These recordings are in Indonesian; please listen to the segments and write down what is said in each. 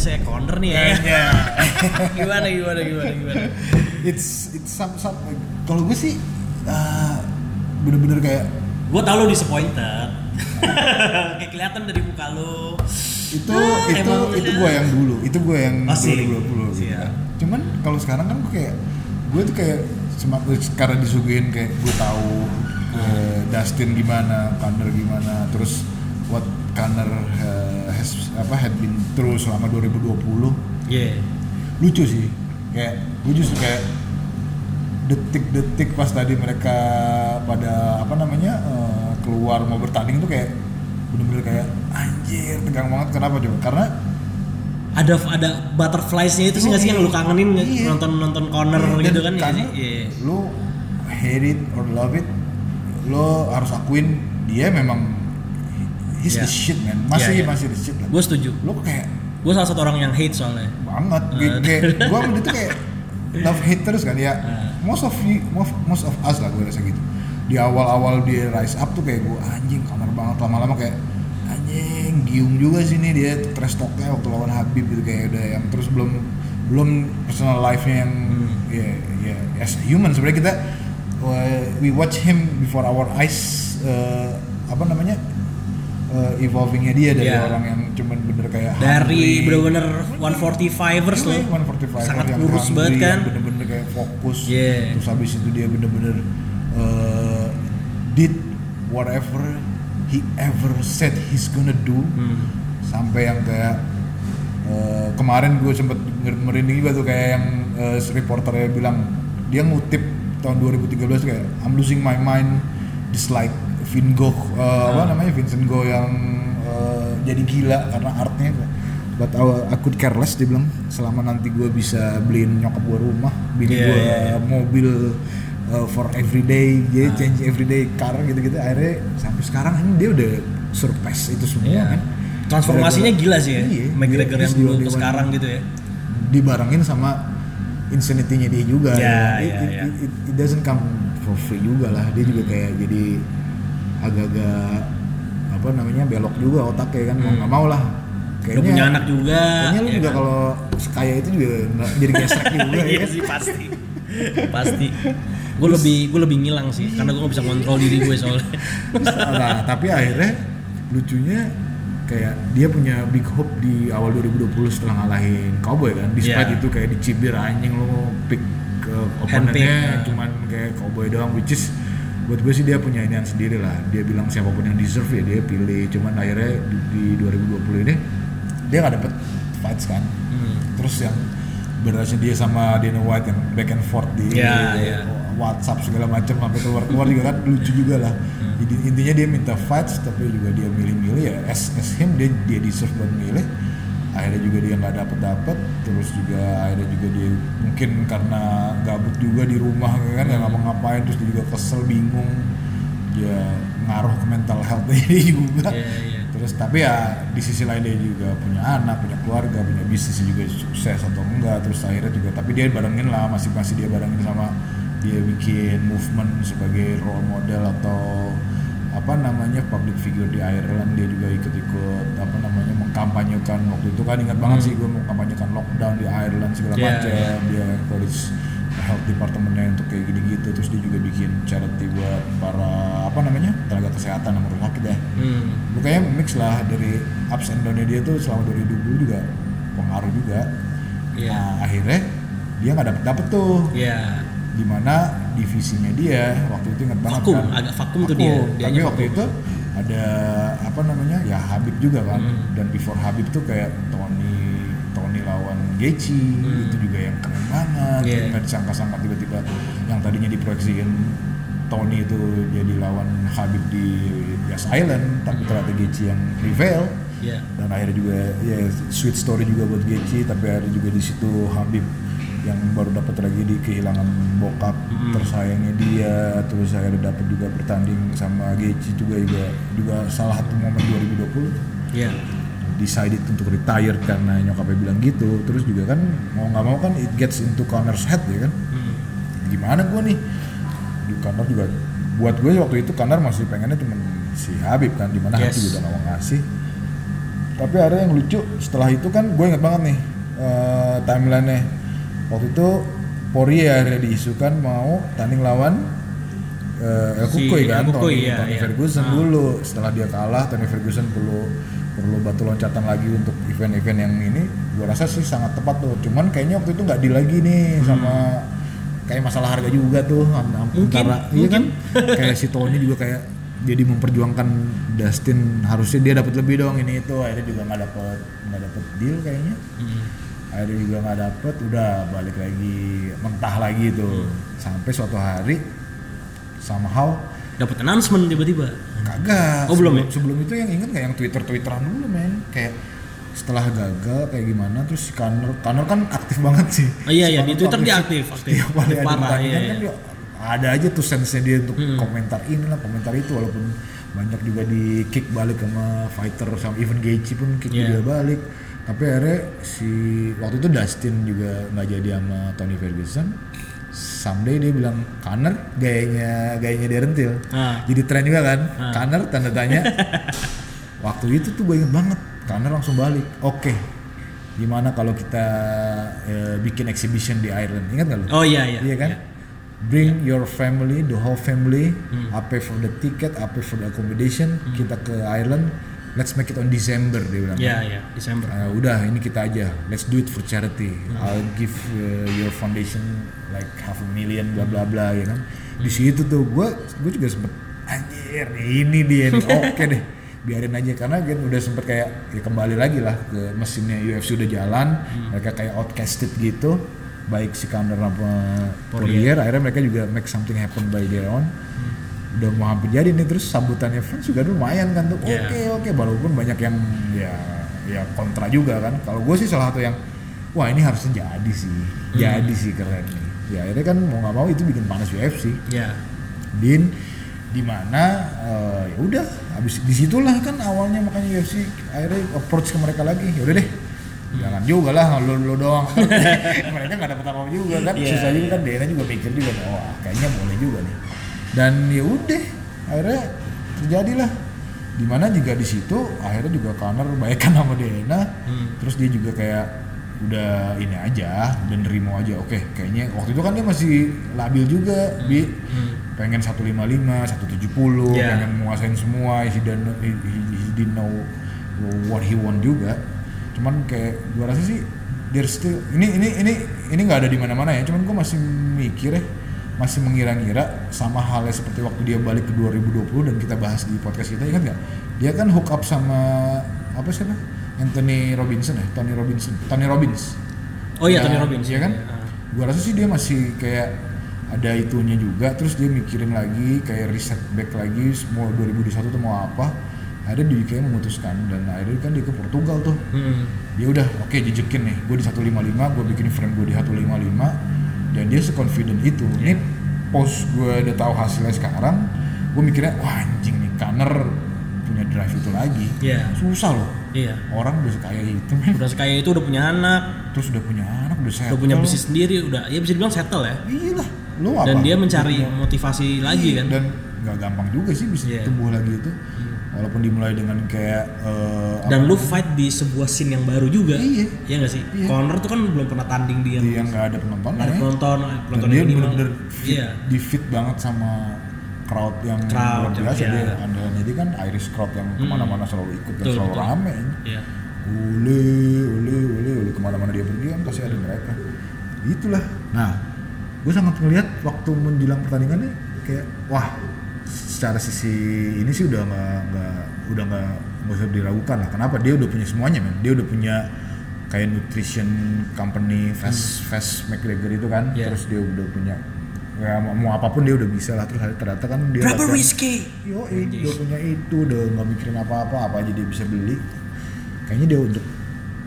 fansnya Conor nih ya. gimana gimana gimana gimana? it's it's some some kalau gue sih uh, bener-bener kayak Gue tau lo disappointed. Kayak kelihatan dari muka lo. itu Ah, itu emang itu gue yang dulu itu gue yang Masih. 2020 gitu Iya. kan. cuman kalau sekarang kan gue kayak gue tuh kayak semakin karena disuguhin kayak gue tahu eh, Dustin gimana Conor gimana terus what Conor eh, has apa had been through selama 2020 Iya. lucu sih kayak gue justru kayak detik-detik pas tadi mereka pada apa namanya eh, keluar mau bertanding tuh kayak bener-bener kayak anjir tegang banget kenapa coba karena Ada ada butterflies-nya itu sih nggak sih yang lu kangenin nggak? Iya. nonton nonton Conor Dan gitu kan karena sih? Iya. lu hate it or love it lo harus akuin dia memang he's Iya. the shit man masih Iya, iya. masih the shit lah Gue setuju. lo kayak Gue salah satu orang yang hate soalnya. banget Eh. Kayak- gue sama dia tuh kayak love hate terus kan ya Eh. most of you most, most of us lah gue rasa gitu di awal-awal dia rise up tuh kayak gue anjing kamar banget lama-lama kayak anjing giung juga sih nih dia trash talknya waktu lawan Habib gitu kayak udah yang terus belum belum personal life-nya yang Hmm. ya ya as a human sebenarnya kita uh, we watch him before our eyes uh, apa namanya uh, evolvingnya dia dari Iya. orang yang cuman bener kayak Dari bener-bener 145ers loh. 145 Sangat kurus hungry, banget kan. bener-bener kayak fokus Yeah. terus habis itu dia bener-bener uh, did whatever he ever said he's gonna do Hmm. sampai yang kayak uh, kemarin gue sempet merinding juga tuh kayak yang uh, reporternya bilang dia ngutip tahun 2013 kayak I'm losing my mind just like Vin Gogh uh, apa namanya Vincent Go yang uh, jadi gila karena artnya but I, I could care less dia bilang selama nanti gue bisa beliin nyokap gue rumah bini Iya, gue iya, iya. mobil uh, for everyday jadi change everyday car gitu-gitu akhirnya sampai sekarang ini dia udah surpass itu semua Iya. kan Transformasinya Gara-gara- gila sih ya. Iya, McGregor yang dulu ke Dewan- sekarang gitu ya. dibarengin sama insanity-nya dia juga Ya, It, ya, it, ya. it- it- it doesn't come for free juga lah dia juga kayak jadi agak-agak apa namanya belok juga otaknya kan mau nggak mau lah Udah punya anak juga. kayaknya lu ya juga kan? kalau sekaya itu juga nggak jadi gesek juga ya Iya kan? sih pasti. pasti. Gue lebih gue lebih ngilang sih karena gue gak bisa kontrol diri gue soalnya. nah, tapi akhirnya lucunya kayak dia punya big hope di awal 2020 setelah ngalahin Cowboy kan despite Iya. itu kayak dicibir anjing lo pick ke opponentnya nah. cuman kayak Cowboy doang which is buat gue sih dia punya inian sendiri lah dia bilang siapa pun yang deserve ya dia pilih cuman akhirnya di, di 2020 ini dia nggak dapet fights kan Hmm. terus yang berasnya dia sama Dana White yang back and forth di Iya, iya. WhatsApp segala macam sampai keluar keluar juga kan lucu juga lah Hmm. intinya dia minta fights tapi juga dia milih-milih ya as, as him dia dia deserve buat milih akhirnya juga dia nggak dapet dapet terus juga akhirnya juga dia mungkin karena gabut juga di rumah kan nggak ngapa-ngapain terus dia juga kesel bingung dia ngaruh ke mental health dia juga Iya, iya. terus tapi ya di sisi lain dia juga punya anak punya keluarga punya bisnis juga sukses atau enggak terus akhirnya juga tapi dia barengin lah masih masih dia barengin sama dia bikin movement sebagai role model atau apa namanya public figure di Ireland dia juga ikut-ikut apa namanya mengkampanyekan waktu itu kan ingat banget sih gue mengkampanyekan lockdown di Ireland segala Hmm. Iya, macam iya. dia encourage health departementnya untuk kayak gini-gitu terus dia juga bikin charity buat para apa namanya tenaga kesehatan yang rumah sakit ya Hmm. Bukannya mix lah dari ups and down dia tuh selama 2020 juga pengaruh juga. Iya. Nah, akhirnya dia nggak dapet dapet tuh. Iya. Di mana divisinya dia waktu itu ingat banget Vakum, kan. agak vakum tuh dia. Tapi Dianya waktu vakum. itu ada apa namanya ya Habib juga kan. Hmm. Dan before Habib tuh kayak Tony Tony lawan Gaethje Hmm. itu juga yang keren banget. Iya. Nggak disangka-sangka tiba-tiba yang tadinya diproyeksikan Tony itu jadi lawan Habib di Yas Island, tapi ternyata Gaethje yang prevail. Iya. Dan akhirnya juga ya sweet story juga buat Gaethje, tapi akhirnya juga di situ Habib yang baru dapat tragedi kehilangan bokap tersayangnya dia terus saya udah dapat juga bertanding sama Geci juga juga juga salah satu momen 2020 Iya. decided untuk retire karena nyokapnya bilang gitu. Terus juga kan mau nggak mau kan it gets into Connor's head ya kan? Hmm. gimana gue nih? Di Connor juga buat gue waktu itu Connor masih pengennya cuma si Habib kan di mana Yes. Habib udah gak mau ngasih. Tapi ada yang lucu setelah itu kan gue inget banget nih eh, timeline-nya. Waktu itu Poirier akhirnya diisukan mau tanding lawan eh, El Si Cucuy kan El Cucuy, Tony, iya, Tony iya. Ferguson Ah. dulu setelah dia kalah Tony Ferguson perlu perlu batu loncatan lagi untuk event-event yang ini gue rasa sih sangat tepat tuh cuman kayaknya waktu itu nggak di lagi nih sama kayak masalah harga juga tuh Hmm. Mungkin, antara iya kan kayak si Tony juga kayak jadi memperjuangkan Dustin harusnya dia dapat lebih dong ini itu akhirnya juga nggak dapat nggak dapat deal kayaknya Hmm. Akhirnya juga nggak dapet. Udah balik lagi. Mentah lagi tuh sampai suatu hari somehow Dapat announcement tiba-tiba. kagak. Oh, belum ya? sebelum itu yang inget nggak? Yang twitter twitteran dulu men. Kayak setelah gagal kayak gimana terus si Connor kan aktif banget sih. Oh, iya, Si iya, di Twitter dia aktif, aktif. Tiap kali ada Parah, pertandingan iya, kan iya. dia ada aja tuh sense-nya dia untuk Hmm. komentar inilah komentar itu walaupun banyak juga di kick balik sama fighter sama even Gaethje pun kick Iya. juga balik tapi akhirnya si waktu itu Dustin juga nggak jadi sama Tony Ferguson someday dia bilang Conor gayanya gayanya Darren Till Ah. jadi tren juga kan Ah. Conor tanda tanya waktu itu tuh gue inget banget Conor langsung balik oke gimana kalau kita eh, bikin exhibition di Ireland ingat nggak lu Oh iya iya. Iya kan? iya. Bring your family, the whole family. Hmm. I pay for the ticket, I pay for the accommodation. Kita ke Ireland. Let's make it on December dia bilang. Iya iya, Desember. Ah, udah ini kita aja. Let's do it for charity. Hmm. I'll give uh, your foundation like half a million bla bla bla ya kan. Hmm. Di situ tuh gue gue juga sempet anjir ini dia nih oke deh biarin aja karena kan udah sempet kayak ya kembali lagi lah ke mesinnya UFC udah jalan Hmm. mereka kayak outcasted gitu baik si Conor sama Poirier. Akhirnya mereka juga make something happen by their own. Udah mau hampir jadi nih terus sambutannya fans juga lumayan kan tuh. Oke Yeah. oke walaupun banyak yang ya ya kontra juga kan. Kalau gue sih salah satu yang wah ini harusnya jadi sih. Jadi sih keren nih. Ya akhirnya kan mau nggak mau itu bikin panas UFC Iya. din di mana eh, ya udah habis di situlah kan awalnya makanya UFC akhirnya approach ke mereka lagi. Ya udah deh jangan juga lah lu, lu doang. Mereka nggak dapat apa juga kan. Iya, susah juga iya. kan Dena juga mikir juga wah kayaknya boleh juga nih. Dan ya udah akhirnya terjadilah. Di mana juga di situ akhirnya juga Conor baikan sama Dena. Hmm. terus dia juga kayak udah ini aja udah nerimo aja. Oke kayaknya waktu itu kan dia masih labil juga bi. pengen 155 170 Yeah. pengen menguasain semua. He didn't, know- he, he- he didn't know what he want juga cuman kayak gua rasa sih there's still ini ini ini ini nggak ada di mana-mana ya. Cuman gua masih mikir ya masih mengira-ngira sama halnya seperti waktu dia balik ke 2020 dan kita bahas di podcast kita. Ingat nggak? Dia kan hook up sama apa sih Anthony Robinson ya? Tony Robinson. Tony Robbins. Oh iya Ya, Tony Robbins. iya kan? Ah. gua rasa sih dia masih kayak ada itunya juga. Terus dia mikirin lagi kayak riset back lagi mau 2021 tuh mau apa akhirnya dia kayak memutuskan dan akhirnya kan dia ke Portugal tuh. Hmm. dia udah oke jejekin nih. Gue di 155 gue bikin frame gue di 155 dan dia seconfident itu. Ini post gue udah tahu hasilnya sekarang gue mikirnya wah anjing nih Conor punya drive itu lagi. Iya. susah loh. Iya. orang udah sekaya itu men. Udah sekaya itu udah punya anak, terus udah punya anak udah settle udah punya bisnis sendiri, udah ya bisa dibilang settle ya. iya lah lu apa? Dan dia mencari motivasi lagi Iya, kan. dan nggak gampang juga sih bisa Iya. tumbuh lagi itu walaupun dimulai dengan kayak eh, Dan lu fight di sebuah scene yang baru juga. Iya. Iya nggak sih? Iya. Conor tuh kan belum pernah tanding dia yang nggak ada penonton nggak ada ya. penonton, dan penonton dia bener-bener fit, Iya. di fit banget sama crowd yang Crowd luar biasa iya. dia jadi kan Irish crowd yang ke mana-mana selalu ikut dan Betul, selalu betul. rame Iya. ule ule ule ule ke mana-mana dia pergi kan pasti ada mereka itulah nah gue sangat ngelihat waktu menjelang pertandingan nih kayak wah secara sisi ini sih udah nggak nggak udah nggak nggak usah diragukan lah. Kenapa? Dia udah punya semuanya men. Dia udah punya kayak nutrition company fast fast McGregor itu kan. Iya. terus dia udah punya ya mau, mau apa pun dia udah bisa lah. Terus ternyata kan dia Berapa latihan- risky? Yo, udah punya itu, udah nggak mikirin apa-apa, apa aja dia bisa beli. Kayaknya dia untuk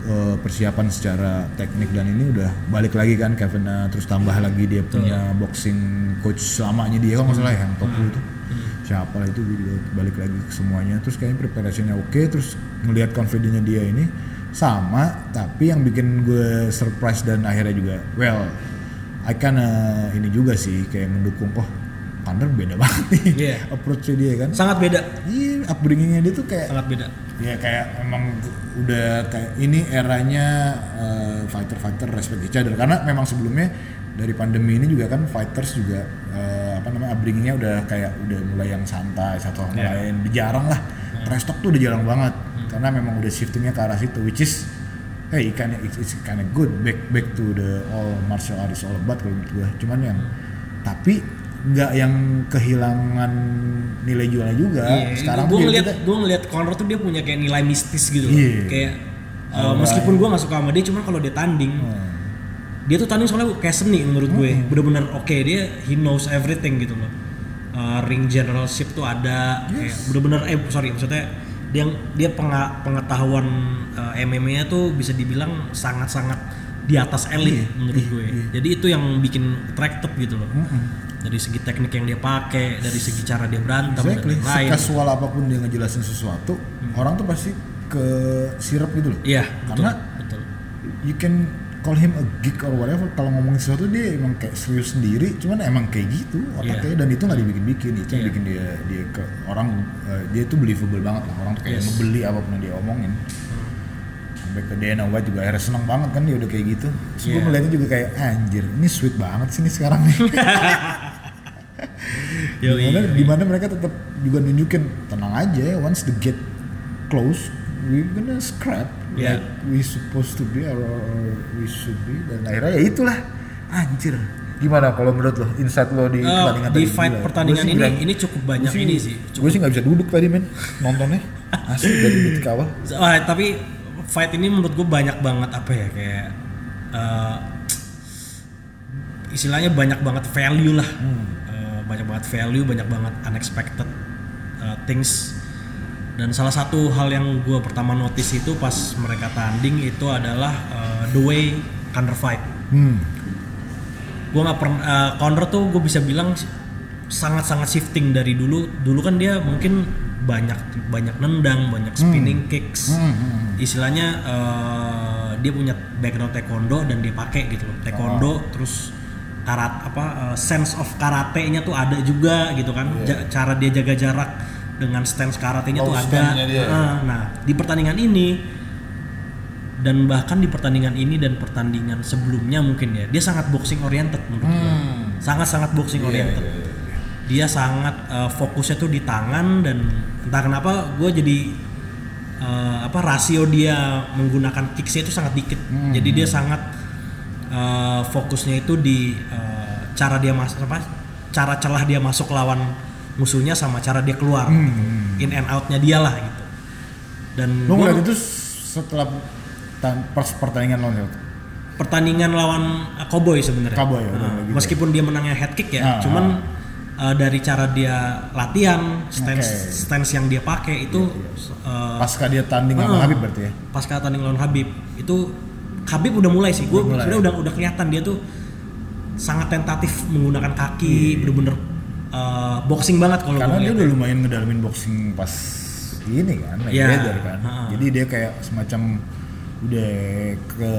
eh, persiapan secara teknik dan ini udah balik lagi kan Kevin eh, terus tambah lagi dia punya boxing coach selamanya dia kalau nggak salah ya, yang top itu siapa lah itu juga balik lagi ke semuanya terus kayaknya preparationnya oke terus ngelihat confidence-nya dia ini sama tapi yang bikin gue surprise dan akhirnya juga well I kinda ini juga sih kayak mendukung oh Thunder beda banget nih Iya. approach-nya dia kan Sangat beda, iya upbringingnya dia tuh kayak sangat beda. ya kayak emang udah kayak ini eranya uh, fighter-fighter respect each other karena memang sebelumnya dari pandemi ini juga kan fighters juga uh, apa namanya upbringingnya udah kayak udah mulai yang santai satu sama Iya. lain. Jarang lah. Trash talk tuh udah jarang banget. Karena memang udah shiftingnya ke arah situ which is hey kind it's, it's kind of good. Back back to the all martial arts all about kalau menurut gue cuman yang tapi nggak yang kehilangan nilai jualnya juga sekarang gue dia- ngeliat gue ngeliat Conor tuh dia punya kayak nilai mistis gitu loh. Iya. Kayak uh, meskipun gue gak suka sama dia, cuman kalau dia tanding, Hmm. Dia tuh tanding soalnya kayak seni menurut gue. Bener-bener oke dia he knows everything gitu loh. Uh, ring generalship tuh ada, kayak bener-bener eh sorry maksudnya dia dia penga- pengetahuan uh, MMA-nya tuh bisa dibilang sangat-sangat di atas elit Iya, menurut iya, gue. iya. Jadi itu yang bikin attractive gitu loh. Dari segi teknik yang dia pakai, dari segi cara dia berantem Exactly. dan lain-lain. Sekasual apa pun dia ngejelasin sesuatu, orang tuh pasti ke sirap gitu loh. Iya, Karena betul. you can call him a geek or whatever. Kalau ngomongin sesuatu dia emang kayak serius sendiri. Cuman emang kayak gitu otaknya dan itu nggak dibikin-bikin. Itu yang Iya. bikin dia dia ke orang eh, dia tuh believable banget lah. Orang tuh kayak Yes. ngebeli apa pun yang dia omongin. Sampai ke Dana White juga akhirnya seneng banget kan dia udah kayak gitu. Terus gue Iya. ngeliatnya juga kayak anjir, ini sweet banget sih nih sekarang nih. Di mana, di mana mereka tetap juga nunjukin tenang aja once the gate close we gonna scrap Yeah. like we supposed to be or, or we should be dan akhirnya ya itulah anjir gimana kalau menurut lo insight lo di Eh, pertandingan di fight pertandingan sih ini bilang- ini cukup banyak gua ini sih. gue sih nggak bisa duduk tadi men nontonnya asli dari detik awal Wah, tapi fight ini menurut gue banyak banget apa ya kayak eh, istilahnya banyak banget value lah. Eh, banyak banget value, banyak banget unexpected eh, things. Dan salah satu hal yang gue pertama notice itu pas mereka tanding itu adalah eh, the way counter fight. hmm. gue nggak pernah eh, Conor tuh gue bisa bilang sangat-sangat shifting dari dulu. Dulu kan dia mungkin banyak banyak nendang banyak spinning kicks. Hmm, istilahnya eh, dia punya background taekwondo dan dia pakai gitu loh. Taekwondo terus karat apa eh, sense of karate-nya tuh ada juga gitu kan. Ja- cara dia jaga jarak dengan stance karate-nya tuh ada dia. Eh, nah di pertandingan ini dan bahkan di pertandingan ini dan pertandingan sebelumnya mungkin ya dia sangat boxing oriented menurut gue sangat sangat boxing Iya, oriented iya, iya. dia sangat eh, fokusnya tuh di tangan dan entah kenapa gue jadi eh, apa rasio dia menggunakan kicksnya itu sangat dikit Hmm. jadi dia sangat eh, fokusnya itu di eh, cara dia masuk apa cara celah dia masuk lawan musuhnya sama cara dia keluar in and outnya dia lah gitu dan lo ngeliat itu setelah pas pertandingan lawan siapa? pertandingan lawan uh, Cowboy sebenarnya. Cowboy ya, Nah, gitu. meskipun dia menangnya head kick ya, Ah, cuman uh, dari cara dia latihan, stance Oke. Iya, stance yang dia pakai itu uh, pasca dia tanding sama Ah. Habib berarti ya pasca tanding lawan Habib itu Habib udah mulai sih. Gue sebenarnya udah udah kelihatan dia tuh sangat tentatif menggunakan kaki, bener-bener uh, boxing banget kalau karena dia udah lumayan ngedalamin boxing pas ini kan Iya, Mayweather kan. Ha. jadi dia kayak semacam udah ke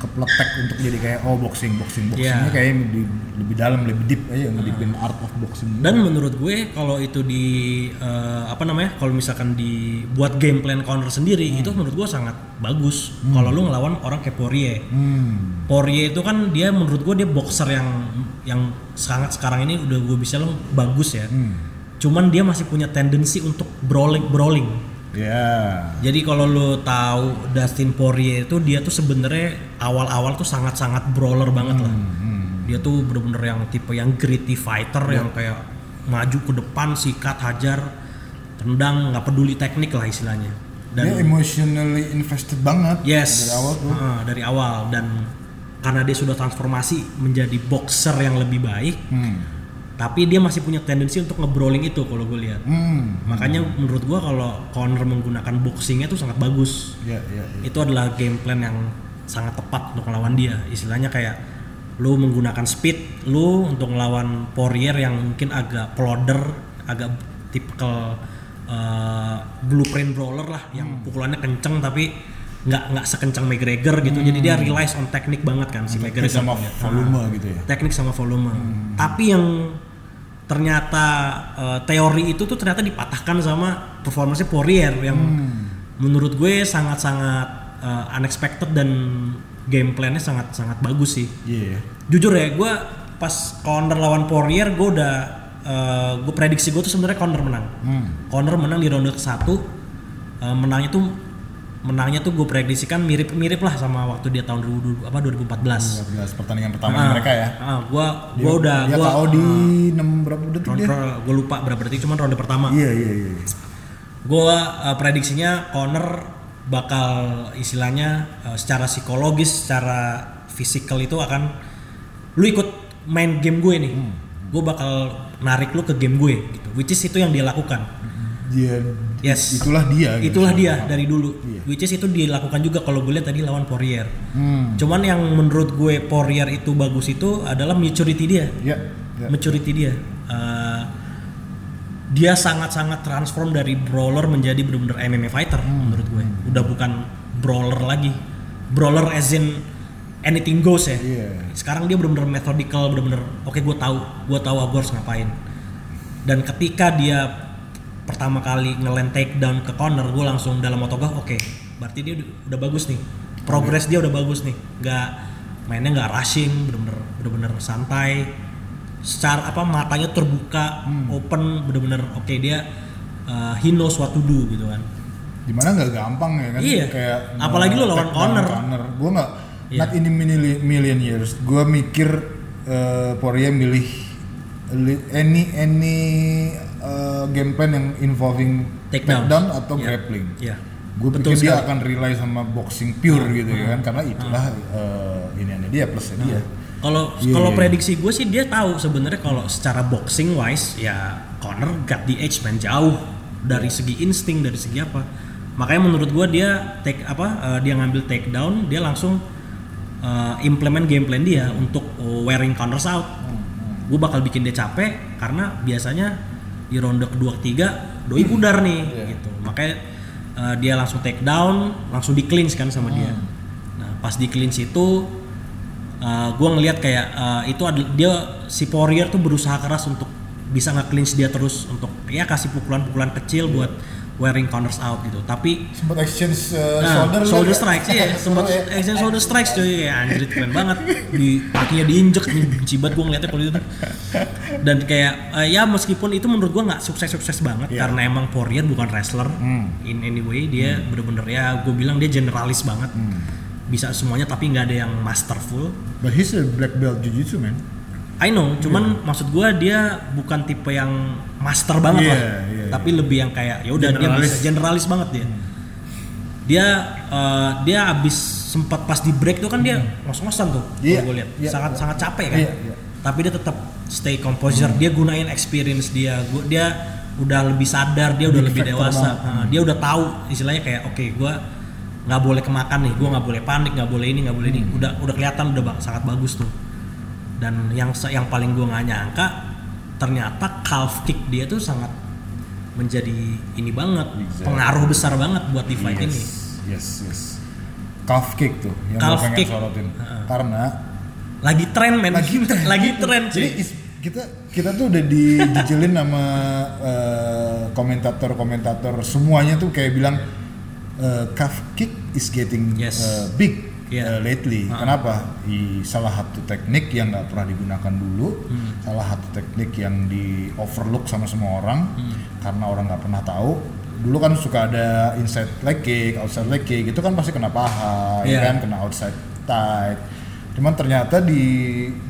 kepletek untuk jadi kayak oh boxing boxing boxingnya Iya. kayak lebih, lebih dalam lebih deep aja ngedipin art of boxing Dan menurut gue kalau itu di eh, apa namanya? Kalau misalkan dibuat game plan counter sendiri itu menurut gue sangat bagus. Kalau lu ngelawan orang kayak Poirier. hmm. Poirier itu kan dia menurut gue dia boxer yang yang sangat sekarang ini udah gue bisa bilang bagus ya. Cuman dia masih punya tendensi untuk brawling brawling. ya Jadi kalau lu tahu Dustin Poirier itu dia tuh sebenarnya awal-awal tuh sangat-sangat brawler banget lah. Dia tuh bener-bener yang tipe yang gritty fighter yang kayak maju ke depan sikat hajar tendang nggak peduli teknik lah istilahnya. dia Dan emotionally invested banget yes dari awal tuh Heeh, dari awal dan karena dia sudah transformasi menjadi boxer yang lebih baik, hmm. tapi dia masih punya tendensi untuk nge-brawling itu kalau gue lihat. Hmm. Makanya menurut gua kalau Connor menggunakan boxingnya tuh sangat bagus. Ya, ya, ya. Itu adalah game plan yang sangat tepat untuk melawan dia. Istilahnya kayak lu menggunakan speed lu untuk melawan Poirier yang mungkin agak ploder, agak tipikal uh, blueprint brawler lah yang pukulannya kenceng tapi nggak nggak sekencang McGregor gitu. Jadi dia relies on teknik banget kan si Teknik McGregor. sama punya. volume Ah gitu ya. teknik sama volume. Tapi yang ternyata eh, teori itu tuh ternyata dipatahkan sama performance Poirier yang menurut gue sangat-sangat eh, unexpected dan game plan-nya sangat-sangat bagus sih. Iya. Jujur ya, gue pas Conor lawan Poirier gue udah eh, gue prediksi gue tuh sebenarnya Conor menang. Hmm. Conor menang di ronde ke satu, eh, menangnya tuh menangnya tuh gue prediksikan mirip-mirip lah sama waktu dia tahun 2000, apa 2014. 14 pertandingan pertama mereka ya. Ah, gua gua udah dia gua KO di 6 berapa detik dia? gue lupa berapa detik cuman ronde pertama. Iya, iya, iya. Gua uh, prediksinya Connor bakal istilahnya uh, secara psikologis, secara fisikal itu akan lu ikut main game gue nih. Hmm. Gue bakal narik lu ke game gue gitu. Which is itu yang dia lakukan. Dia Yes. itulah dia gitu. Itulah dia dari dulu. Iya. Which is itu dilakukan juga kalau gue lihat tadi lawan Poirier. Hmm. Cuman yang menurut gue Poirier itu bagus itu adalah maturity dia. Ya. ya. maturity dia. Uh, dia sangat-sangat transform dari brawler menjadi benar-benar MMA fighter menurut gue. Udah bukan brawler lagi. Brawler as in anything goes ya. Iya. Sekarang dia benar-benar methodical, benar-benar oke gue tahu, gue tahu aku harus ngapain. Dan ketika dia pertama kali ngeland takedown ke corner, gue langsung dalam otoga oke, berarti dia udah, bagus nih. Progress dia udah bagus nih. Nggak mainnya nggak rushing, bener-bener bener-bener santai. Secara apa matanya terbuka, open, bener-bener oke dia uh, he knows what to do gitu kan. Di mana nggak gampang ya kan? Iya. Kayak Apalagi lu lawan take down Conor. Gue nggak Iya. not in a million, million years. Gue mikir eh, Poirier milih li- any any eh, game plan yang involving Takedown. takedown atau Iya. grappling. Iya. Gue pikir dia sekali. akan rely sama boxing pure gitu ya kan, karena itulah eh, ini dia plusnya dia. Kalau Iya, kalau iya. prediksi gue sih dia tahu sebenarnya kalau secara boxing wise ya Connor got the edge man jauh dari segi insting dari segi apa. Makanya menurut gue dia take apa uh, dia ngambil takedown dia langsung uh, implement game plan dia untuk uh, wearing counters out. Gue bakal bikin dia capek karena biasanya di ronde kedua ketiga doi pudar nih gitu. Makanya uh, dia langsung take down, langsung di clinch kan sama dia. Nah, pas di clinch itu uh, gue ngelihat kayak uh, itu ada dia si Poirier tuh berusaha keras untuk bisa nge-clinch dia terus untuk ya kasih pukulan-pukulan kecil buat wearing counters out gitu. Tapi Sempat exchange eh, Nah, shoulder, shoulder, ya? strikes iya sempat ya. exchange shoulder strikes cuy ya anjir keren banget di kakinya diinjek nih banget gue ngeliatnya kalau itu dan kayak eh, ya meskipun itu menurut gue nggak sukses sukses banget Iya. karena emang Poirier bukan wrestler Hmm. in any way dia bener-bener ya gue bilang dia generalis banget Hmm. Bisa semuanya tapi nggak ada yang masterful But he's a black belt jiu-jitsu man. I know, cuman maksud gua dia bukan tipe yang master banget Iya, lah, iya, tapi lebih yang kayak ya udah dia bisa generalis banget dia. Dia eh, dia abis sempat pas di break tuh kan dia ngos-ngosan tuh, kalau gue lihat. iya, sangat iya. sangat capek kan, Iya, iya. tapi dia tetap stay composure, dia gunain experience dia, gua, dia udah lebih sadar, dia udah lebih dewasa, banget. Nah, dia udah tahu istilahnya kayak oke gua nggak boleh kemakan nih, gua nggak boleh panik, nggak boleh ini, nggak boleh ini, udah udah kelihatan udah sangat bagus tuh dan yang yang paling gue nggak nyangka ternyata calf kick dia tuh sangat menjadi ini banget Exactly. pengaruh besar banget buat di fight ini Yes, yes. Calf kick tuh yang Calf gue pengen kick. sorotin. Heeh. Karena lagi tren men lagi tren. lagi tren Jadi is- kita kita tuh udah dijejelin sama eh, komentator-komentator semuanya tuh kayak bilang eh, calf kick is getting Yes. eh, big Yeah. eh, lately. Ah. Kenapa? I, salah satu teknik yang nggak pernah digunakan dulu, Hmm. salah satu teknik yang di overlook sama semua orang Hmm. karena orang nggak pernah tahu. Dulu kan suka ada inside leg kick, outside leg kick, itu kan pasti kena paha, ya Yeah. kan, kena outside tight. Cuman ternyata di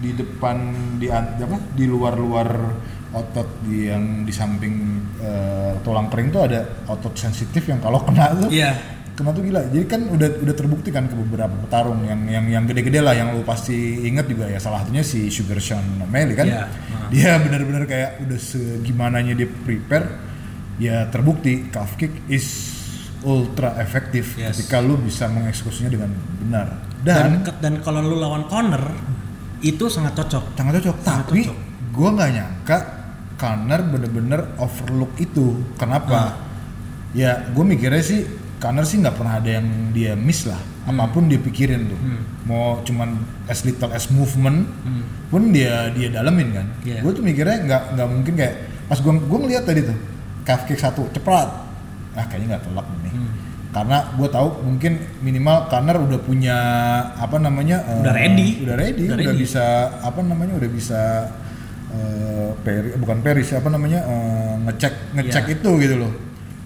di depan di an- di apa di luar-luar otot di yang di samping eh, tulang kering tuh ada otot sensitif yang kalau kena tuh Iya. kena tuh gila. Jadi kan udah udah terbukti kan ke beberapa petarung yang yang yang gede-gede lah yang lu pasti inget juga ya salah satunya si Sugar Sean O'Malley kan. Iya. Dia benar-benar kayak udah segimananya dia prepare ya terbukti calf kick is ultra efektif Yes. ketika lu bisa mengeksekusinya dengan benar. Dan Dan, dan, kalau lu lawan corner itu sangat cocok. sangat cocok. Sangat Tapi cocok. gua nggak nyangka Conor bener-bener overlook itu. Kenapa? Ah. Ya, gue mikirnya sih Conor sih nggak pernah ada yang dia miss lah. Hmm. Apa pun dia pikirin tuh. Mau cuman as little as movement pun dia dia dalemin kan. Hmm. Iya. Gue tuh mikirnya nggak nggak mungkin kayak pas gue gue ngeliat tadi tuh calf kick satu cepat. Ah kayaknya nggak telak nih. Hmm. Karena gue tahu mungkin minimal Conor udah punya apa namanya Udah eh, ready. udah ready, Udah udah, ready. bisa apa namanya udah bisa eh, peri bukan peris apa namanya eh, ngecek ngecek Iya. itu gitu loh.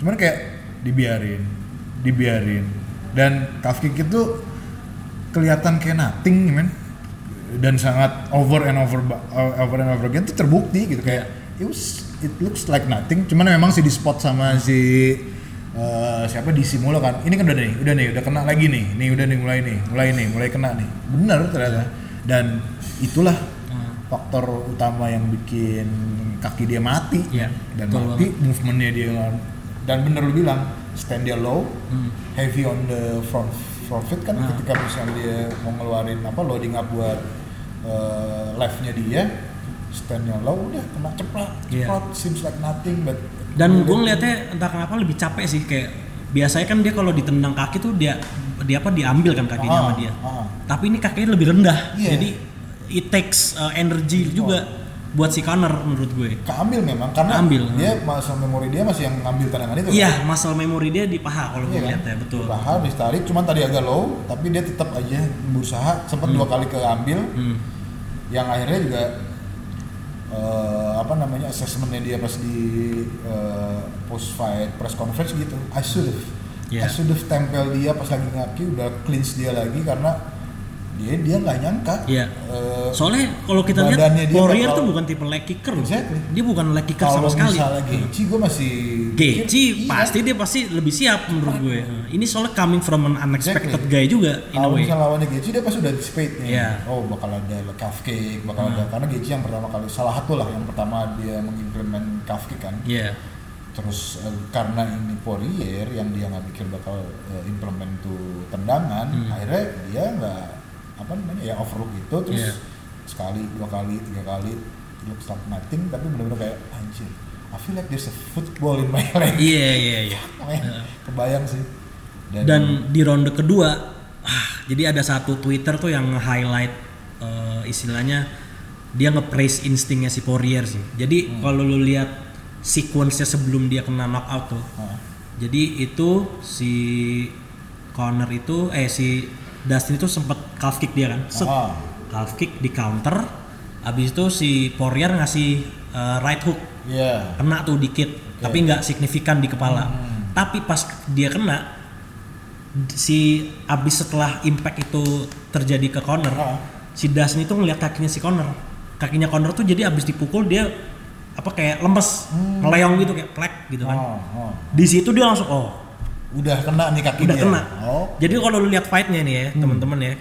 Cuman kayak dibiarin, dibiarin. Dan calf kick itu kelihatan kayak nothing men. Dan sangat over and over uh, over and over again itu terbukti gitu kayak it was it looks like nothing. Cuman memang sih di spot sama si uh, siapa di Simulo kan ini kan udah nih udah nih udah kena lagi nih nih udah nih mulai nih mulai nih mulai kena nih. Bener ternyata. Dan itulah faktor utama yang bikin kaki dia mati Iya, dan betul mati movementnya dia dan bener lu bilang stand dia low Hmm. heavy on the front front foot kan ketika misalnya dia mau ngeluarin apa loading up buat uh, left-nya dia stand-nya low udah kena cepat Iya. cepat seems like nothing but Dan gue ngeliatnya entah kenapa lebih capek sih kayak biasanya kan dia kalau ditendang kaki tuh dia dia apa diambil kan kakinya Ah, sama dia. ah. Tapi ini kakinya lebih rendah. Iya. Jadi it takes uh, energy juga buat si Conor menurut gue. keambil memang karena Keambil, dia muscle memory dia masih yang ngambil tendangan itu Iya, kan? muscle memory dia di paha kalau gue Iya kan? lihat ya, betul. Paha habis tarik, cuman tadi agak low, tapi dia tetap aja berusaha, sempat dua kali keambil, Hmm. yang akhirnya juga eh, apa namanya assessmentnya dia pas di post fight press conference gitu, I should have, I Iya. should have tempel dia pas lagi ngaki, udah clinch dia lagi karena dia dia nggak nyangka. Iya. eh, Soalnya kalau kita lihat Warrior bakal- tuh bukan tipe leg kicker. Exactly. Dia bukan leg kicker kalau sama sekali. misalnya Geci, gue masih Geci Iya. pasti dia pasti lebih siap menurut gue. Ini soalnya coming from an unexpected Exactly. guy juga in Kalau misalnya lawannya Geci dia pasti udah anticipate nih. Iya. Oh bakal ada calf kick, bakal ada karena Geci yang pertama kali salah satu lah yang pertama dia mengimplement calf kick kan. Iya. Terus eh, karena ini Poirier yang dia nggak pikir bakal eh, implement tuh tendangan, Hmm. akhirnya dia nggak apa namanya ya overlook itu terus Iya. sekali dua kali tiga kali looks like nothing tapi benar-benar kayak anjir. I feel like there's a football in my leg. Iya iya iya. Makanya Kebayang sih. Dan di ronde kedua, ah, jadi ada satu Twitter tuh yang highlight istilahnya dia nge-praise instingnya si Poirier sih. Jadi Hmm. kalau lu lihat sequence-nya sebelum dia kena knockout tuh. Ah. Jadi itu si Connor itu eh si Dustin itu sempet calf kick dia kan. Set. Ah. Calf kick di counter. Habis itu si Poirier ngasih eh, right hook Iya. kena tuh dikit tapi nggak signifikan di kepala tapi pas dia kena si abis setelah impact itu terjadi ke Connor Ah. si Dustin itu ngeliat kakinya si Connor kakinya Connor tuh jadi abis dipukul dia apa kayak lemes ngeleong gitu kayak plek gitu kan Oh, oh. di situ dia langsung oh Udah kena nih kaki udah dia. kena Oh. jadi kalau lu lihat fightnya nih ya teman-teman ya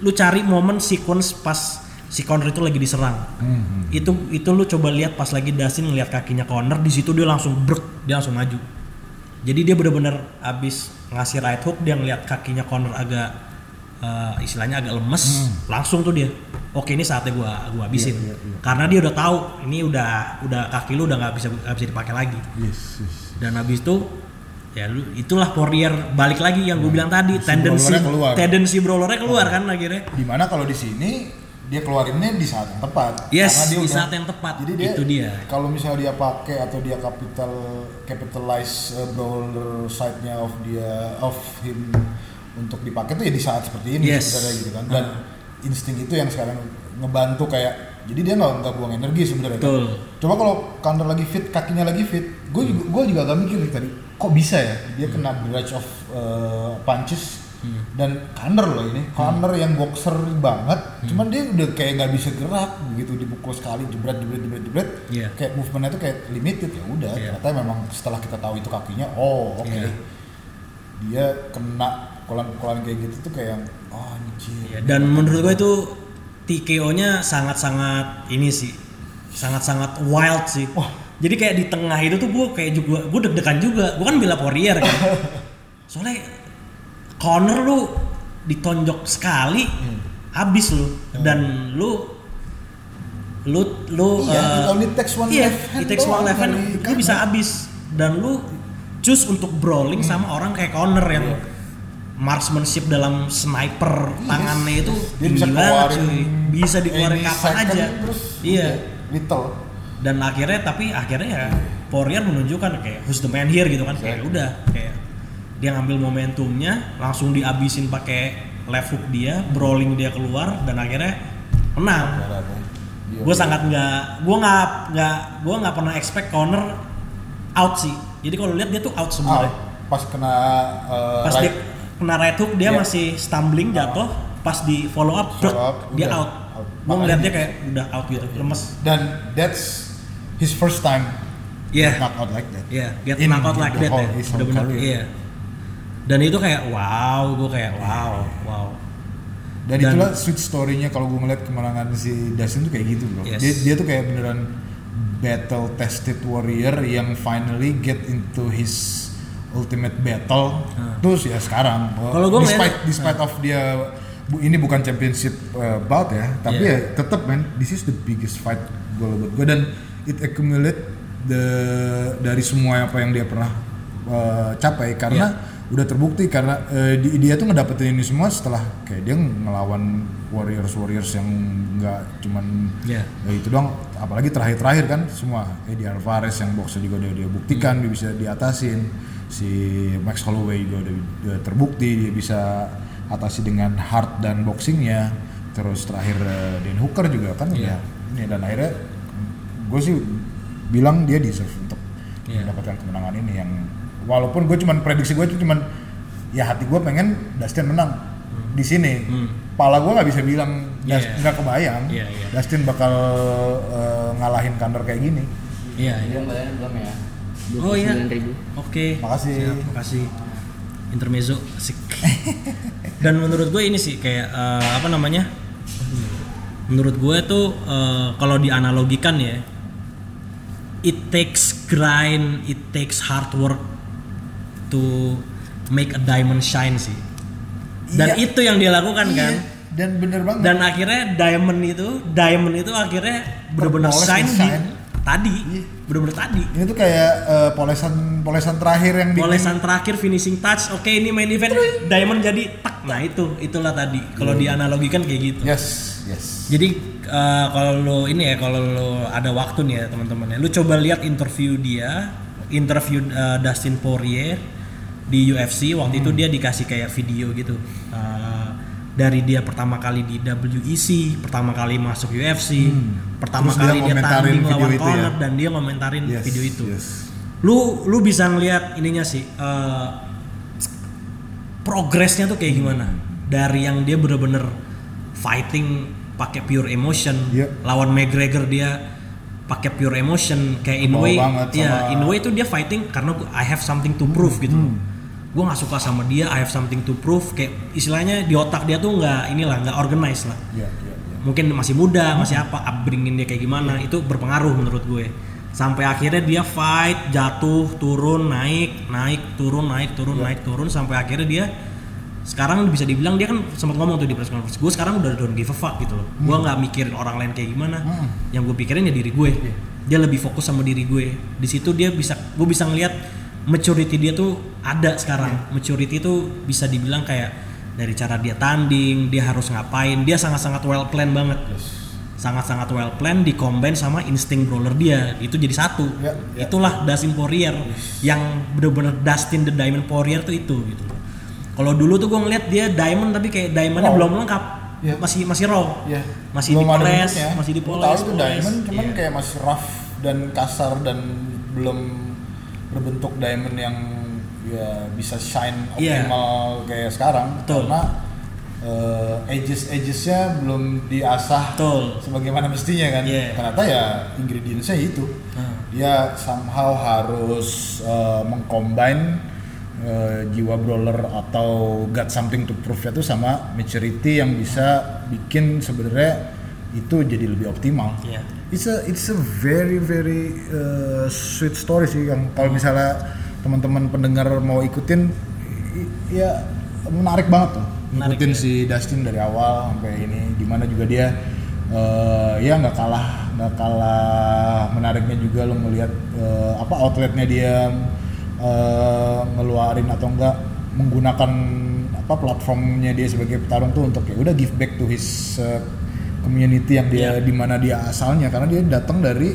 lu cari momen sequence pas si Connor itu lagi diserang Hmm. itu itu lu coba lihat pas lagi Dustin ngeliat kakinya Connor di situ dia langsung brek dia langsung maju jadi dia bener-bener abis ngasih right hook dia ngeliat kakinya Connor agak eh, istilahnya agak lemes langsung tuh dia oke ini saatnya gua gua habisin karena dia udah tahu ini udah udah kaki lu udah nggak bisa nggak bisa dipakai lagi Yes, yes. dan habis itu ya lu itulah Poirier balik lagi yang gue bilang tadi tendensi brawlernya keluar. tendensi brawlernya keluar kan akhirnya Di mana kalau di sini dia keluarinnya di saat yang tepat. Yes, Karena dia di udah- saat yang tepat. Jadi dia, Itu dia. Kalau misalnya dia pakai atau dia capital capitalize uh, brawler side-nya of dia of him untuk dipakai tuh ya di saat seperti ini Yes. sebenarnya gitu kan. Dan insting itu yang sekarang ngebantu kayak jadi dia nggak nggak buang energi sebenarnya. kan. Coba kalau counter lagi fit, kakinya lagi fit, gue juga gue juga agak mikir nih tadi, kok bisa ya? Dia kena barrage of uh, punches. Dan counter loh ini, counter yang boxer banget, cuman dia udah kayak nggak bisa gerak begitu. Dipukul sekali jebret jebret jebret jebret, Iya. kayak movementnya tuh kayak limited. Ya udah, Iya. ternyata memang setelah kita tahu itu kakinya, oh oke, Iya. dia kena pukulan-pukulan kayak gitu tuh kayak oh anjir Iya, dan menurut gue itu TKO-nya sangat-sangat ini sih. Sangat-sangat wild sih jadi kayak di tengah itu tuh gue kayak juga gue deg-degan juga. Gue kan bila Poirier kan. Soalnya corner lu ditonjok sekali habis lu. Dan lu lu lu Iya, eh, it takes one iya, left hand it takes one left hand, lu bisa habis. Dan lu choose untuk brawling sama orang kayak Connor yang Iya. marksmanship dalam sniper tangannya itu dia bisa tinggi banget, keluarin cuy. bisa dikeluarin kapan second, aja. terus. Iya. Udah, little dan akhirnya tapi akhirnya ya Poirier menunjukkan kayak who's the man here? gitu kan. Kayak udah kayak dia ngambil momentumnya langsung dihabisin pakai left hook dia brawling dia keluar dan akhirnya menang. Iya. gue sangat nggak gue nggak nggak gue nggak pernah expect corner out sih. Jadi kalau lihat dia tuh out out. Sebenarnya pas kena uh, pas right, dia kena right hook dia Iya. masih stumbling jatuh. Pas di follow up, Follow up, dia udah. out, out. gue ngeliat dia kayak udah out gitu lemes. Dan that's his first time Iya. knock out like that Iya, get In knocked out like that whole- ya. Bener-bener, career. iya. Dan itu kayak wow, gue kayak wow, wow. dan, Dan- itulah sweet story-nya kalau gue ngeliat kemenangan si Dustin tuh kayak gitu bro Yes. dia, dia tuh kayak beneran battle tested warrior yang finally get into his ultimate battle terus ya sekarang. Kalau gua despite ngeliat- despite of dia bu- ini bukan championship uh, bout ya tapi Yeah. ya tetap man this is the biggest fight gue buat gue dan it accumulate the dari semua apa yang dia pernah uh, capai. Karena udah terbukti karena uh, di- dia tuh ngedapetin ini semua setelah kayak dia ngelawan warriors warriors yang nggak cuman Iya. ya itu doang. Apalagi terakhir-terakhir kan semua. Eddie Alvarez yang boxer juga dia, dia buktikan Hmm. dia bisa diatasin. Si Max Holloway juga udah, udah terbukti dia bisa atasi dengan hard dan boxingnya. Terus terakhir eh, Dan Hooker juga kan Iya. ya ini dan akhirnya gue sih bilang dia deserve untuk Iya. mendapatkan kemenangan ini yang walaupun gue cuman prediksi gue itu cuman ya hati gue pengen Dustin menang di sini Hmm. pala gue nggak bisa bilang Iya. nggak kebayang Iya, iya. Dustin bakal eh, ngalahin Kandor kayak gini Iya, iya. Belum bayarnya belum ya? Oh iya. 29.000. Oke. Makasih. Siap, makasih. Intermezzo asik. Dan menurut gue ini sih kayak eh, apa namanya? Menurut gue tuh eh, kalau dianalogikan ya, it takes grind, it takes hard work to make a diamond shine sih. Dan Iya. itu yang dia lakukan kan. Iya, dan bener banget Dan akhirnya diamond itu, diamond itu akhirnya bener-bener Terpoles shine, dan di shine. tadi, Iya. bener-bener tadi. ini tuh kayak eh, polesan polesan terakhir yang bikin Polesan terakhir finishing touch, oke ini main event diamond jadi tak. Nah itu, itulah tadi. Kalau Iya. dianalogikan kayak gitu. yes yes Jadi eh, kalau lo ini ya, kalau lo ada waktu nih ya teman-teman ya, lu coba lihat interview dia, interview eh, Dustin Poirier di UFC waktu Hmm. itu dia dikasih kayak video gitu Eh, dari dia pertama kali di WEC, pertama kali masuk UFC, pertama Hmm. Terus dia kali dia, ngomentarin tanding video lawan itu ya? Conor dan dia ngomentarin yes video itu. yes. Lu lu bisa ngelihat ininya sih eh, progresnya tuh kayak gimana dari yang dia bener-bener fighting pakai pure emotion. Iya. lawan McGregor dia pakai pure emotion. Kayak Inoue banget ya Hmm. Inoue itu dia fighting karena I have something to prove gitu. Gue nggak suka sama dia I have something to prove. Kayak istilahnya di otak dia tuh nggak inilah nggak organized lah. Ya ya ya mungkin masih muda, masih apa, upbringing dia kayak gimana, itu berpengaruh menurut gue. Sampai akhirnya dia fight, jatuh, turun, naik, naik, turun, naik, turun, naik, turun, sampai akhirnya dia sekarang bisa dibilang dia kan sempat ngomong tuh di press conference, gue sekarang udah don't give a fuck gitu loh. Gue nggak mikirin orang lain kayak gimana, yang gue pikirin ya diri gue. Dia lebih fokus sama diri gue. Di situ dia bisa, gue bisa ngelihat maturity dia tuh ada sekarang. Maturity itu bisa dibilang kayak dari cara dia tanding, dia harus ngapain, dia sangat-sangat well plan banget. Sangat-sangat well plan dikombin sama insting brawler dia. Itu jadi satu. Ya, ya. Itulah Dustin Poirier yang bener-bener Dustin the Diamond Poirier tuh itu gitu. Kalau dulu tuh gue ngeliat dia diamond tapi kayak diamondnya belum lengkap. Ya. Masih masih raw. ya Masih Belum dipoles, bentuknya. masih dipoles. tahu itu diamond cuman Iya. kayak masih rough dan kasar dan belum berbentuk diamond yang ya bisa shine Iya. optimal kayak sekarang Betul. karena eh, edges edgesnya belum diasah Betul. sebagaimana mestinya kan Iya. ternyata ya ingredientsnya itu Hmm. dia somehow harus eh, mengcombine eh, jiwa brawler atau got something to prove itu sama maturity yang bisa bikin sebenarnya itu jadi lebih optimal. Iya. It's a it's a very very uh, sweet story sih yang kalau misalnya teman-teman pendengar mau ikutin ya menarik banget tuh Menarik, ngikutin ya. si Dustin dari awal sampai ini di mana juga dia uh, ya nggak kalah nggak kalah menariknya juga lo ngelihat uh, apa outletnya dia uh, ngeluarin atau enggak menggunakan apa platformnya dia sebagai petarung tuh untuk ya udah give back to his uh, community yang dia Iya. di mana dia asalnya karena dia datang dari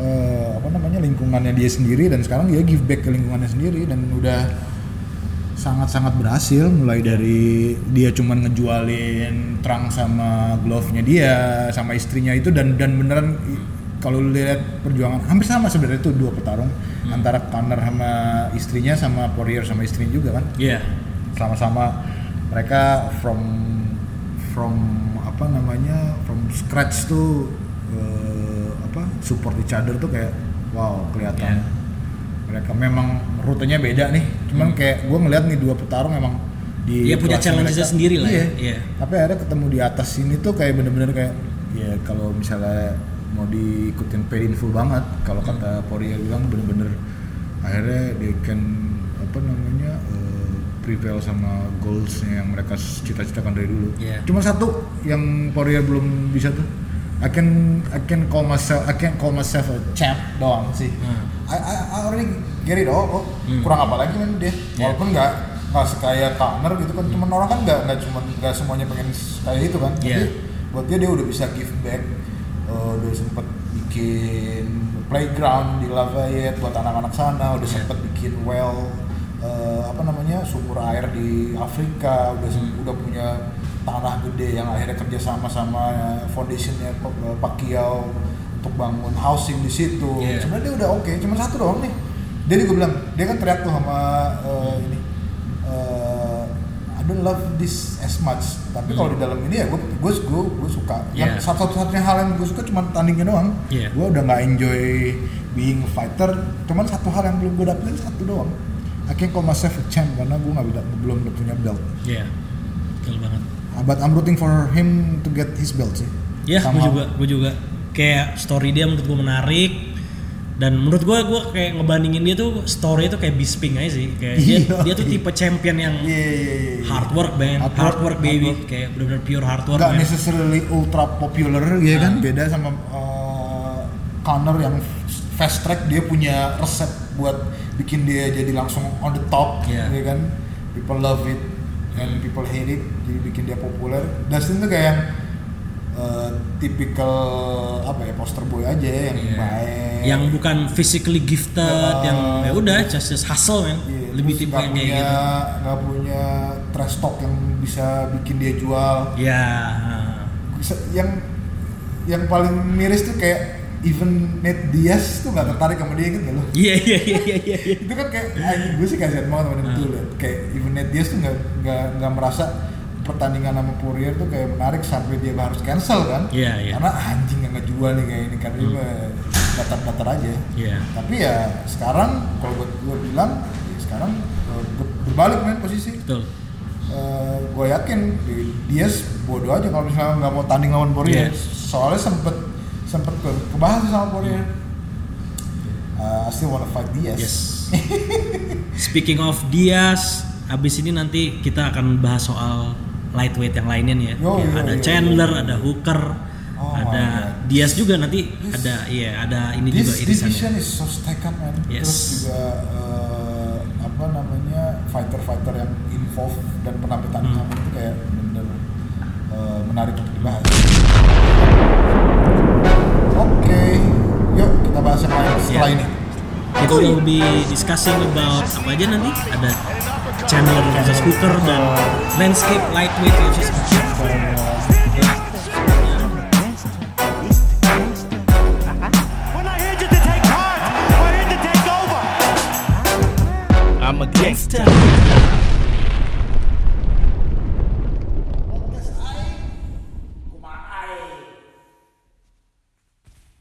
eh, apa namanya lingkungannya dia sendiri dan sekarang dia give back ke lingkungannya sendiri dan udah sangat-sangat berhasil mulai dari dia cuman ngejualin terang sama glove-nya dia sama istrinya itu dan dan beneran kalau lu lihat perjuangan hampir sama sebenarnya itu dua petarung antara Conor sama istrinya sama Poirier sama istrinya juga kan Iya. sama-sama mereka from from apa namanya from scratch tuh eh, apa support each other tuh kayak wow kelihatan Yeah. mereka memang rutenya beda nih cuman kayak gue ngeliat nih dua petarung memang di Dia punya mereka- sendiri lah ya. iya. Iya. tapi akhirnya ketemu di atas sini tuh kayak bener-bener kayak ya kalau misalnya mau diikutin painful banget kalau Hmm. kata Poirier bilang bener-bener akhirnya they can apa namanya eh, prevail sama goalsnya yang mereka cita-citakan dari dulu Iya. cuma satu yang Poirier belum bisa tuh I can I can call myself I can call myself a champ doang sih Hmm. I, I, I already get it oh, oh. kurang apa lagi kan dia Yeah. walaupun nggak nggak sekaya Conor gitu kan cuman orang kan nggak nggak cuma nggak semuanya pengen kayak itu kan Yeah. tapi buat dia dia udah bisa give back Eh, udah sempet bikin playground di Lafayette buat anak-anak sana udah sempet bikin well eh, apa namanya sumur air di Afrika udah sem- udah punya tanah gede yang akhirnya kerja sama sama foundationnya Pa- Pacquiao untuk bangun housing di situ. Yeah. sebenarnya dia udah oke cuma satu doang nih. Dia juga bilang dia kan teriak tuh sama eh, ini eh, I don't love this as much tapi kalau di dalam ini ya gue gue gue gue suka yang Yeah. satu-satunya hal yang gue suka cuma tandingnya doang Yeah. gue udah nggak enjoy being a fighter cuman satu hal yang belum gue dapetin satu doang I can call myself a champ karena gue nggak belum punya belt Iya. Betul banget. but I'm rooting for him to get his belt sih Ya, gue Sama- juga, gue juga. Kayak story dia menurut gue menarik. Dan menurut gue, gue kayak ngebandingin dia tuh story itu kayak Bisping aja sih. Kayak dia, Iya. dia tuh tipe champion yang Iya, iya, iya, iya. hard work, man. Hard Hard, work, work, baby. hard work. Kayak bener-bener pure hard work. nggak necessarily ultra popular ya Ah. kan beda sama uh, Conor yang fast track dia punya resep buat bikin dia jadi langsung on the top Iya. ya kan people love it and people hate it jadi bikin dia populer Dustin tuh kayak uh, tipikal apa ya poster boy aja yang Iya. baik Yang bukan physically gifted, Ah. yang ya udah just, just hustle, man. Iya, Lebih tipe kayak punya gitu. nggak punya trash talk yang bisa bikin dia jual Ya. Se- yang yang paling miris tuh kayak even Nate Diaz tuh nggak tertarik sama dia gitu loh Iya, iya, iya, iya, iya. itu kan kayak anjing gue sih kasihan banget sama itu liat kayak even Nate Diaz tuh nggak nggak merasa pertandingan sama Poirier tuh kayak menarik sampai dia harus cancel kan Iya, iya. karena anjing yang ngejual nih kayak ini kan dia mah datar-datar aja Iya. tapi ya sekarang kalau gue, gue bilang ya sekarang eh, ber- berbalik main posisi Betul. gue yakin di- Diaz bodoh aja kalau misalnya nggak mau tanding lawan Poirier Iya. soalnya sempet sempet ke, kebahas sama Poirier Uh, I still wanna fight Diaz Yes. Speaking of Diaz, abis ini nanti kita akan bahas soal lightweight yang lainnya nih ya. Yo, Ya, yo, ada yo, Chandler, yo. ada Hooker, Oh ada God. Diaz juga nanti This- ada iya ada ini This juga irisannya. division is so stacked up man Yes. terus juga uh, apa namanya fighter-fighter yang involved dan bertanding Hmm. sama itu kayak bener uh, menarik untuk dibahas oke yuk kita bahas yang lain setelah Yeah. ini Kita will be discussing about apa aja nanti ada Chandler versus Hooker dan landscape lightweight take over. I'm a gangster.